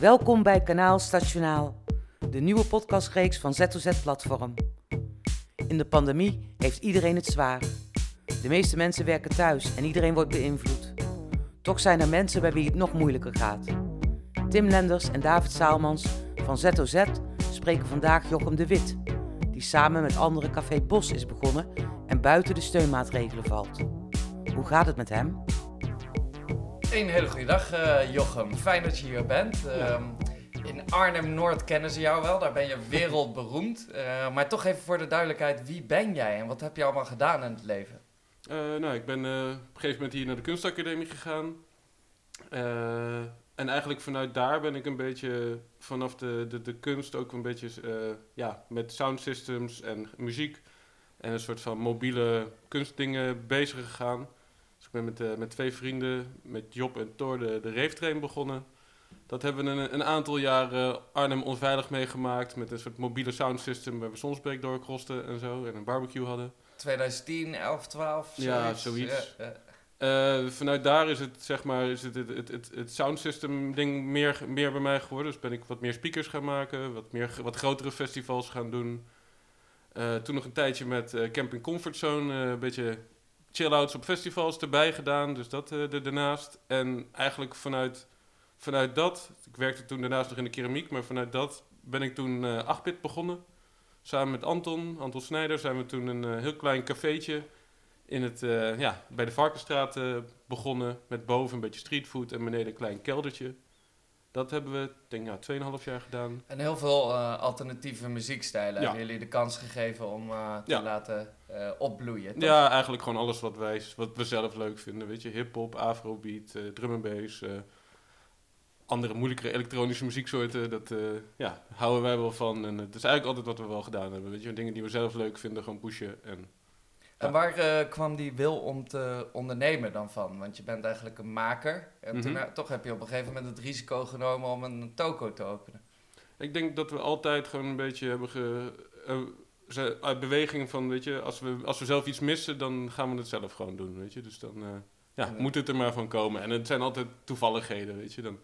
Welkom bij Kanaal Stationaal, de nieuwe podcastreeks van ZOZ Platform. In de pandemie heeft iedereen het zwaar. De meeste mensen werken thuis en iedereen wordt beïnvloed. Toch zijn er mensen bij wie het nog moeilijker gaat. Tim Lenders en David Saalmans van ZOZ spreken vandaag Jochem de Wit, die samen met anderen Café Bos is begonnen en buiten de steunmaatregelen valt. Hoe gaat het met hem? Een hele goede dag, uh, Jochem. Fijn dat je hier bent. Uh, in Arnhem-Noord kennen ze jou wel, daar ben je wereldberoemd. Uh, maar toch even voor de duidelijkheid, wie ben jij en wat heb je allemaal gedaan in het leven? Uh, nou, ik ben op een gegeven moment hier naar de kunstacademie gegaan. en eigenlijk vanuit daar ben ik een beetje vanaf de, de, de kunst ook een beetje ja, met sound systems en muziek en een soort van mobiele kunstdingen bezig gegaan. Ik ben met, uh, met twee vrienden, met Job en Thor, de, de Reeftrain begonnen. Dat hebben we een, een aantal jaren Arnhem onveilig meegemaakt met een soort mobiele sound system waar we Sonsbeek doorkrosten en zo en een barbecue hadden. 2010, 11, 12, Ja, zoiets. Ja, ja. Uh, vanuit daar is het, zeg maar, is het, het, het, het, het sound system ding meer, meer bij mij geworden. Dus ben ik wat meer speakers gaan maken, wat, meer, wat grotere festivals gaan doen. Uh, toen nog een tijdje met Camping Comfort Zone, een beetje chill-outs op festivals erbij gedaan, dus dat uh, ernaast. En eigenlijk vanuit, vanuit dat, ik werkte toen daarnaast nog in de keramiek, maar vanuit dat ben ik toen uh, 8-bit begonnen. Samen met Anton, Anton Snijder, zijn we toen een uh, heel klein cafeetje in het, ja, bij de Varkenstraat begonnen. Met boven een beetje streetfood en beneden een klein keldertje. Dat hebben we, denk ik, nou, 2,5 jaar gedaan. En heel veel uh, alternatieve muziekstijlen ja. hebben jullie de kans gegeven om uh, te ja. laten uh, opbloeien. Toch? Ja, eigenlijk gewoon alles wat, wij, wat we zelf leuk vinden. Weet je, hip-hop, afrobeat, drum and bass. andere moeilijkere elektronische muzieksoorten, dat ja, houden wij wel van. En het is eigenlijk altijd wat we wel gedaan hebben. Weet je, dingen die we zelf leuk vinden, gewoon pushen. En en waar uh, kwam die wil om te ondernemen dan van? Want je bent eigenlijk een maker. En mm -hmm. toen, toch heb je op een gegeven moment het risico genomen om een toko te openen. Ik denk dat we altijd gewoon een beetje hebben ge, uh, uit beweging van, weet je, als we, als we zelf iets missen, dan gaan we het zelf gewoon doen, weet je. Dus dan uh, ja, ja, moet het er maar van komen. En het zijn altijd toevalligheden, weet je. Dan,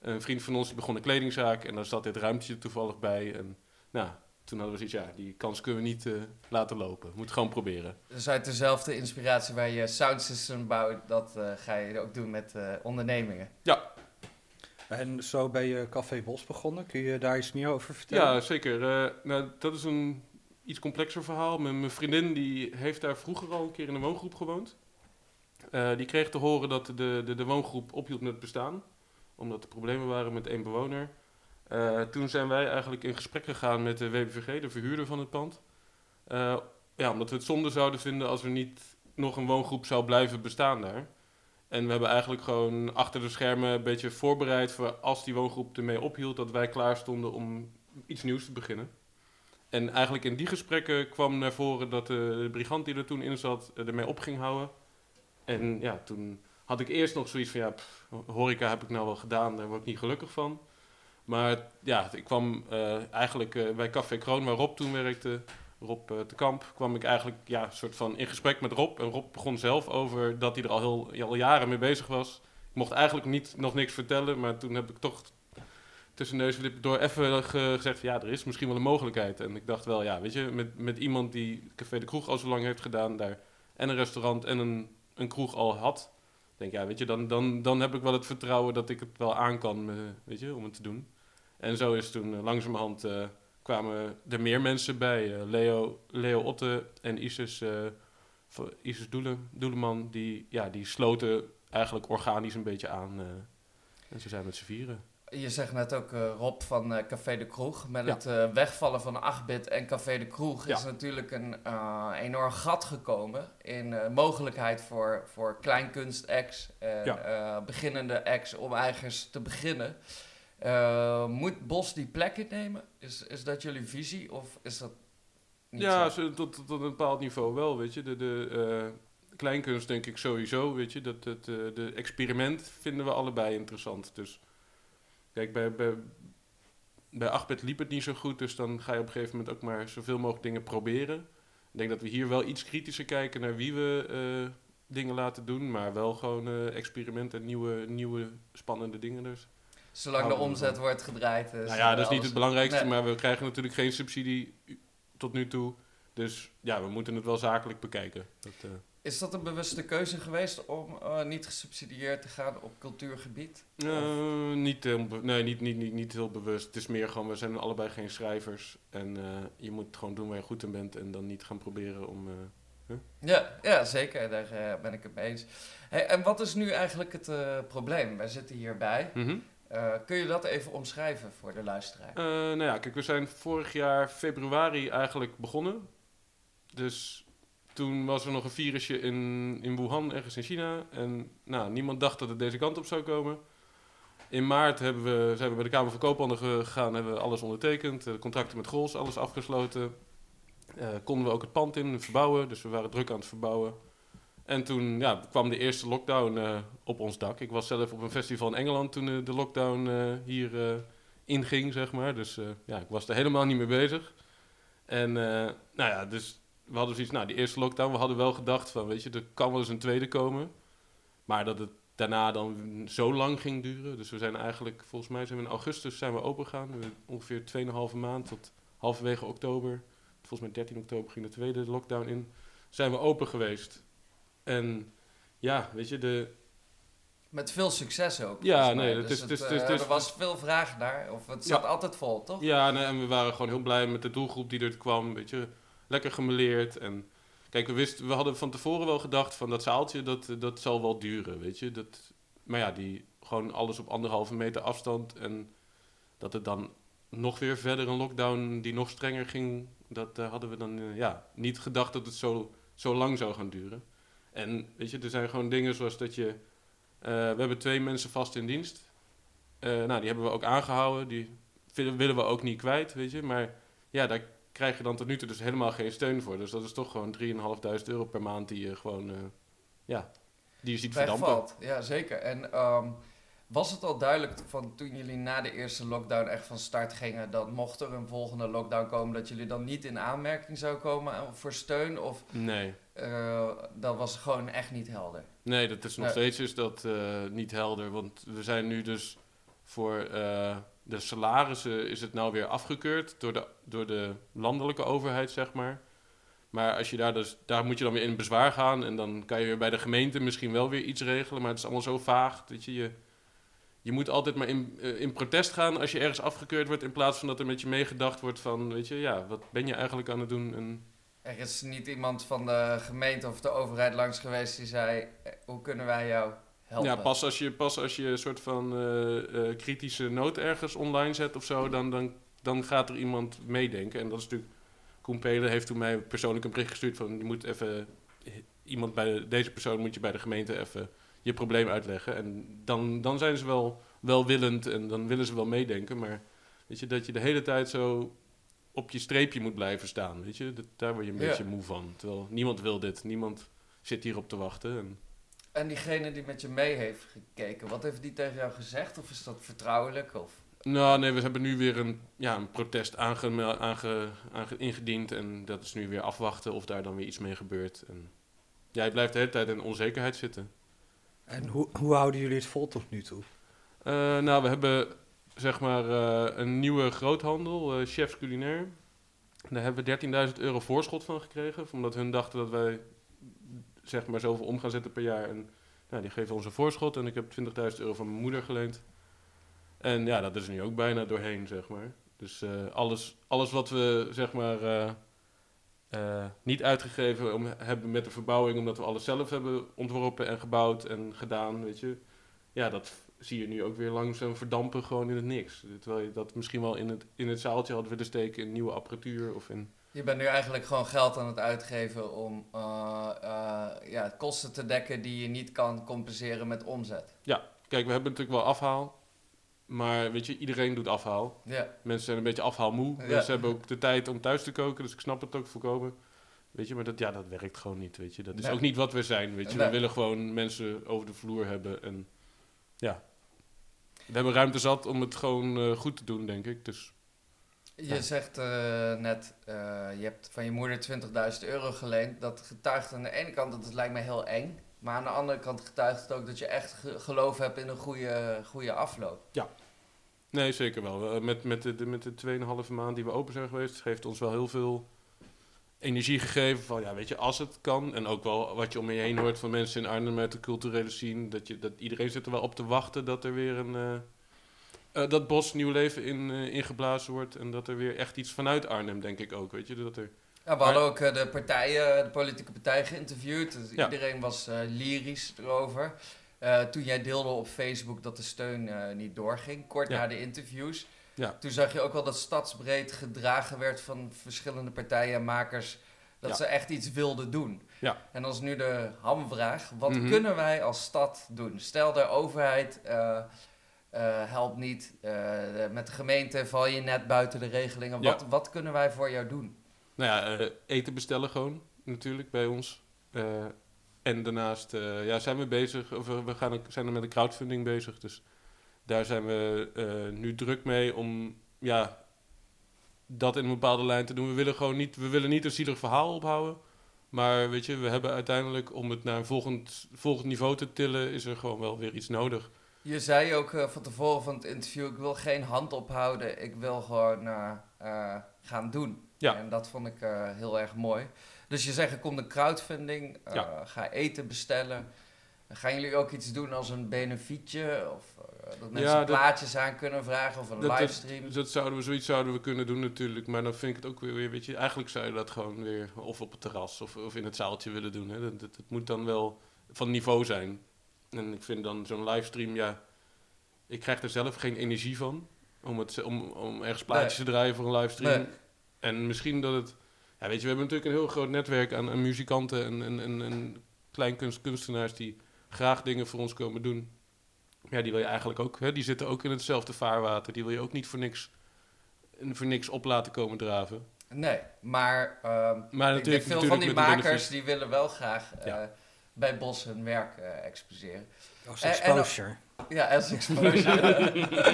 een vriend van ons die begon een kledingzaak en daar zat dit ruimtje toevallig bij. En nou, toen hadden we zoiets, ja, die kans kunnen we niet uh, laten lopen. We moeten gewoon proberen. Dus uit dezelfde inspiratie waar je sound system bouwt, dat uh, ga je ook doen met uh, ondernemingen? Ja. En zo ben je Café Bos begonnen. Kun je daar iets meer over vertellen? Ja, zeker. nou, dat is een iets complexer verhaal. Mijn, mijn, vriendin die heeft daar vroeger al een keer in een woongroep gewoond. die kreeg te horen dat de, de, de woongroep ophield met bestaan. Omdat er problemen waren met één bewoner. Uh, toen zijn wij eigenlijk in gesprek gegaan met de WBVG, de verhuurder van het pand. Uh, ja, omdat we het zonde zouden vinden als er niet nog een woongroep zou blijven bestaan daar. En we hebben eigenlijk gewoon achter de schermen een beetje voorbereid voor als die woongroep ermee ophield, dat wij klaar stonden om iets nieuws te beginnen. En eigenlijk in die gesprekken kwam naar voren dat de, brigant die er toen in zat ermee op ging houden. En ja, toen had ik eerst nog zoiets van, ja, horeca heb ik nou wel gedaan, daar word ik niet gelukkig van. Maar ja, ik kwam uh, eigenlijk uh, bij Café Kroon, waar Rob toen werkte, Rob uh, de Kamp, kwam ik eigenlijk ja, soort van in gesprek met Rob. En Rob begon zelf over dat hij er al, heel, al jaren mee bezig was. Ik mocht eigenlijk niet, nog niks vertellen, maar toen heb ik toch tussen neus en door even gezegd, ja, er is misschien wel een mogelijkheid. En ik dacht wel, ja, weet je, met, met iemand die Café de Kroeg al zo lang heeft gedaan, daar en een restaurant en een, een kroeg al had, denk ja, weet je, dan, dan, dan heb ik wel het vertrouwen dat ik het wel aan kan, weet je, om het te doen. En zo is toen uh, langzamerhand uh, kwamen er meer mensen bij. Uh, Leo, Leo Otte en Isis, Isis Doele, Doeleman, die, ja, die sloten eigenlijk organisch een beetje aan. en ze zijn met z'n vieren. Je zegt net ook, uh, Rob, van uh, Café de Kroeg. Met ja. het uh, wegvallen van 8-bit en Café de Kroeg ja. is natuurlijk een enorm gat gekomen in mogelijkheid voor, voor kleinkunst-acts en ja. beginnende acts om ergens te beginnen. moet Bos die plek innemen? Is, is dat jullie visie of is dat niet Ja, zo? tot, tot een bepaald niveau wel, weet je. De, de kleinkunst denk ik sowieso, weet je. Dat, dat, de experiment vinden we allebei interessant, dus... Kijk, bij, bij, bij 8 liep het niet zo goed, dus dan ga je op een gegeven moment ook maar zoveel mogelijk dingen proberen. Ik denk dat we hier wel iets kritischer kijken naar wie we uh, dingen laten doen, maar wel gewoon uh, experimenten en nieuwe, nieuwe spannende dingen dus. Zolang de omzet wordt gedraaid. is, Nou ja, dat is eh, niet het belangrijkste, Nee. maar we krijgen natuurlijk geen subsidie tot nu toe. Dus ja, we moeten het wel zakelijk bekijken. Dat, eh, Is dat een bewuste keuze geweest om eh, niet gesubsidieerd te gaan op cultuurgebied? eh, niet, heel nee, niet, niet, niet, niet heel bewust. Het is meer gewoon, we zijn allebei geen schrijvers. En eh, je moet gewoon doen waar je goed in bent en dan niet gaan proberen om... Ja, ja zeker. Daar ben ik het mee eens. Hey, en wat is nu eigenlijk het probleem? Wij zitten hierbij. Eh, kun je dat even omschrijven voor de luisteraar? Nou ja, kijk, we zijn vorig jaar februari eigenlijk begonnen. Dus toen was er nog een virusje in, in Wuhan, ergens in China. En nou, niemand dacht dat het deze kant op zou komen. In maart hebben we, zijn we bij de Kamer van Koophandel gegaan, hebben we alles ondertekend. eh, contracten met Grols, alles afgesloten. Eh, konden we ook het pand in verbouwen, dus we waren druk aan het verbouwen. En toen ja, kwam de eerste lockdown eh, op ons dak. Ik was zelf op een festival in Engeland toen de lockdown hier inging, zeg maar. Dus ja, ik was er helemaal niet mee bezig. En nou ja, dus we hadden zoiets, nou, die eerste lockdown, we hadden wel gedacht van, weet je, er kan wel eens een tweede komen. Maar dat het daarna dan zo lang ging duren. Dus we zijn eigenlijk, volgens mij zijn we in augustus zijn we open gegaan. Ongeveer 2,5 maand tot halverwege oktober. Volgens mij 13 oktober ging de tweede lockdown in. Zijn we open geweest. En ja, weet je, de, Met veel succes ook. Ja, nee, het Dus is- het is- eh, het is- het er was veel vraag naar. Of het zat Ja. altijd vol, toch? Ja, nee, en we waren gewoon heel blij met de doelgroep die er kwam. Weet je, lekker gemeleerd. En kijk, we, wisten, we hadden van tevoren wel gedacht van dat zaaltje, dat, dat zal wel duren, weet je. Dat, maar ja, die, gewoon alles op anderhalve meter afstand. En dat het dan nog weer verder een lockdown die nog strenger ging, dat eh, hadden we dan eh, ja, niet gedacht dat het zo, zo lang zou gaan duren. En weet je, er zijn gewoon dingen zoals dat je... eh, we hebben twee mensen vast in dienst. Nou, die hebben we ook aangehouden. Die willen we ook niet kwijt, weet je. Maar ja, daar krijg je dan tot nu toe dus helemaal geen steun voor. Dus dat is toch gewoon 3.500 euro per maand die je gewoon, eh, ja, die je ziet verdampen. Ja, zeker. En ehm, was het al duidelijk van toen jullie na de eerste lockdown echt van start gingen, dat mocht er een volgende lockdown komen, dat jullie dan niet in aanmerking zou komen eh, voor steun? Of Nee. eh, dat was gewoon echt niet helder? Nee, dat is nog Nee. steeds is dat, niet helder. Want we zijn nu dus voor de salarissen is het nou weer afgekeurd door de, door de landelijke overheid, zeg maar. Maar als je daar dus, daar moet je dan weer in bezwaar gaan. En dan kan je weer bij de gemeente misschien wel weer iets regelen. Maar het is allemaal zo vaag. Dat je, je, je moet altijd maar in, eh, in protest gaan als je ergens afgekeurd wordt. In plaats van dat er met je meegedacht wordt van, weet je, ja, wat ben je eigenlijk aan het doen? En, Er is niet iemand van de gemeente of de overheid langs geweest die zei, eh, hoe kunnen wij jou helpen? Ja, pas als je, pas als je een soort van eh, eh, kritische noot ergens online zet of zo, dan, dan, dan gaat er iemand meedenken. En dat is natuurlijk. Koen Pelen heeft toen mij persoonlijk een bericht gestuurd van je moet even. Iemand bij de- deze persoon moet je bij de gemeente even je probleem uitleggen. En dan, dan zijn ze wel welwillend en dan willen ze wel meedenken. Maar weet je, dat je de hele tijd zo op je streepje moet blijven staan. Weet je, dat, daar word je een Ja. beetje moe van. Terwijl niemand wil dit, niemand zit hierop te wachten. En, En diegene die met je mee heeft gekeken, wat heeft die tegen jou gezegd? Of is dat vertrouwelijk? Of? Nou, nee, we hebben nu weer een, ja, een protest aange, aange, aange- ingediend. En dat is nu weer afwachten of daar dan weer iets mee gebeurt. En jij blijft de hele tijd in onzekerheid zitten. En hoe, hoe houden jullie het vol tot nu toe? Eh, nou, we hebben zeg maar eh, een nieuwe groothandel, eh, Chefs Culinair. Daar hebben we 13.000 euro voorschot van gekregen. Omdat hun dachten dat wij zeg maar zoveel om gaan zetten per jaar. En nou, die geven ons een voorschot. En ik heb 20.000 euro van mijn moeder geleend. En ja, dat is nu ook bijna doorheen, zeg maar. Dus eh, alles, alles wat we zeg maar eh, eh, niet uitgegeven om, hebben met de verbouwing, omdat we alles zelf hebben ontworpen en gebouwd en gedaan, weet je. Ja, dat zie je nu ook weer langzaam verdampen gewoon in het niks. Terwijl je dat misschien wel in het, in het zaaltje had willen steken in nieuwe apparatuur of in... Je bent nu eigenlijk gewoon geld aan het uitgeven om ja, kosten te dekken die je niet kan compenseren met omzet. Kijk, we hebben natuurlijk wel afhaal. Maar weet je, iedereen doet afhaal. Ja, Mensen zijn een beetje afhaalmoe. Ja. Mensen hebben ook de tijd om thuis te koken, dus ik snap het ook volkomen. Weet je, maar dat, ja, dat werkt gewoon niet, weet je. Dat is Nee. ook niet wat we zijn, weet je. Nee. We willen gewoon mensen over de vloer hebben en ja. We hebben ruimte zat om het gewoon eh, goed te doen, denk ik. Dus je Ja. zegt eh, net, eh, je hebt van je moeder 20.000 euro geleend. Dat getuigt aan de ene kant dat het lijkt me heel eng. Maar aan de andere kant getuigt het ook dat je echt ge- geloof hebt in een goede, goede afloop. Nee, zeker wel. Uh, met, met de, met de 2,5 maand die we open zijn geweest, heeft ons wel heel veel energie gegeven van, ja, weet je, als het kan. En ook wel wat je om je heen hoort van mensen in Arnhem met de culturele scene. Dat, je, dat iedereen zit er wel op te wachten dat er weer een... Uh, dat bos nieuw leven in, uh, ingeblazen wordt. En dat er weer echt iets vanuit Arnhem, denk ik ook. Weet je, dat er... Ja, we hadden ook de partijen, de politieke partijen geïnterviewd. Dus ja. Iedereen was lyrisch erover. toen jij deelde op Facebook dat de steun niet doorging, kort ja. na de interviews. Ja. Toen zag je ook wel dat stadsbreed gedragen werd van verschillende partijen en makers. Dat ze echt iets wilden doen. Ja. En dan is nu de hamvraag. Wat mm -hmm. kunnen wij als stad doen? Stel de overheid helpt niet. Uh, met de gemeente val je net buiten de regelingen. Wat, wat kunnen wij voor jou doen? Nou ja, eten bestellen gewoon natuurlijk bij ons. en daarnaast ja, zijn we bezig. Of we gaan, zijn er met een crowdfunding bezig. Dus daar zijn we nu druk mee om ja, dat in een bepaalde lijn te doen. We willen gewoon niet, we willen niet een zielig verhaal ophouden. Maar weet je, we hebben uiteindelijk om het naar een volgend, volgend niveau te tillen, is er gewoon wel weer iets nodig. Je zei ook uh, van tevoren van het interview, ik wil geen hand ophouden, ik wil gewoon uh, gaan doen. Ja. En dat vond ik heel erg mooi. Dus je zegt, er komt een crowdfunding, ja. ga eten bestellen. Gaan jullie ook iets doen als een benefietje? Of eh, dat mensen ja, plaatjes aan kunnen vragen of een dat, livestream? Dat, dat, zouden we, zoiets zouden we kunnen doen natuurlijk. Maar dan vind ik het ook weer, weet je, eigenlijk zou je dat gewoon weer of op het terras of, of in het zaaltje willen doen. Hè. Dat, dat, moet dan wel van niveau zijn. En ik vind dan zo'n livestream, ja, ik krijg er zelf geen energie van. Om, het, om, om ergens plaatjes te draaien voor een livestream. En misschien dat het, ja weet je, we hebben natuurlijk een heel groot netwerk aan, aan muzikanten en, en, en, en kleinkunstkunstenaars die graag dingen voor ons komen doen. Ja, die wil je eigenlijk ook. Hè, die zitten ook in hetzelfde vaarwater. Die wil je ook niet voor niks, voor niks op laten komen draven. Nee, maar, uh, maar natuurlijk, veel van die makers die willen wel graag uh, bij Bos hun werk uh, exposeren. Als exposure. ja, als exposure.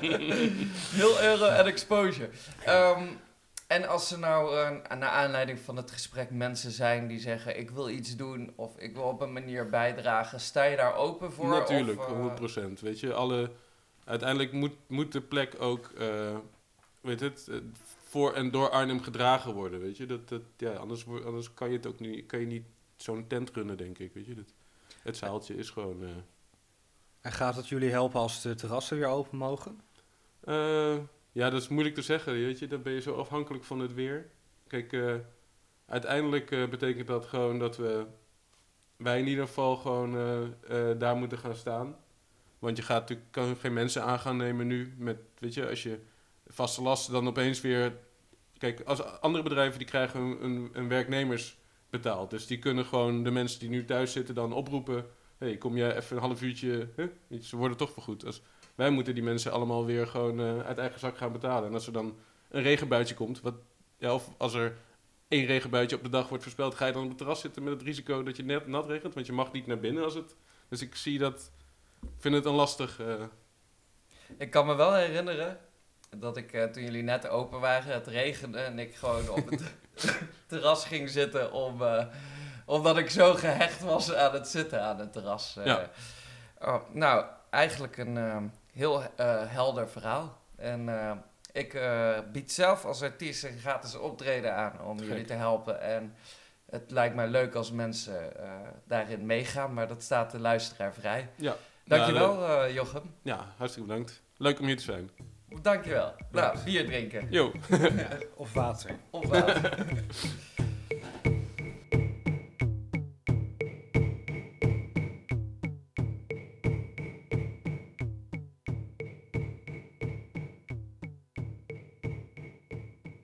Heel euro en exposure. Um, en als er nou uh, naar aanleiding van het gesprek mensen zijn die zeggen: Ik wil iets doen of ik wil op een manier bijdragen, sta je daar open voor? Natuurlijk, of, 100%. Weet je, alle, uiteindelijk moet, moet de plek ook, uh, weet het, uh, voor en door Arnhem gedragen worden. Weet je, dat, dat, ja, anders, anders kan je het ook niet, kan je niet zo'n tent runnen, denk ik. Weet je, dat, het zaaltje is gewoon. En gaat het jullie helpen als de terrassen weer open mogen? Ja, dat is moeilijk te zeggen, weet je. Dan ben je zo afhankelijk van het weer. Kijk, uh, uiteindelijk uh, betekent dat gewoon dat we, wij in ieder geval gewoon daar moeten gaan staan. Want je gaat natuurlijk, kan geen mensen aan gaan nemen nu met, weet je, als je vaste lasten dan opeens weer... Kijk, als andere bedrijven die krijgen een, een, een werknemers betaald. Dus die kunnen gewoon de mensen die nu thuis zitten dan oproepen... hey, kom jij even een half uurtje... Ze worden toch vergoed. Als, wij moeten die mensen allemaal weer gewoon uh, uit eigen zak gaan betalen. En als er dan een regenbuitje komt, wat, of als er één regenbuitje op de dag wordt voorspeld, ga je dan op het terras zitten met het risico dat je net nat regent, want je mag niet naar binnen als het. Dus ik zie dat, ik vind het een lastig. Uh... Ik kan me wel herinneren dat ik uh, toen jullie net open waren, het regende en ik gewoon op het terras ging zitten om, omdat ik zo gehecht was aan het zitten aan het terras. Ja. Oh, nou, eigenlijk een heel uh, helder verhaal. En ik bied zelf als artiest een gratis optreden aan om jullie te helpen. En het lijkt mij leuk als mensen daarin meegaan, maar dat staat de luisteraar vrij. Ja. Dankjewel, ja, Jochem. Ja, hartstikke bedankt. Leuk om hier te zijn. Dankjewel. Nou, bier drinken. Jo. of water. Of water.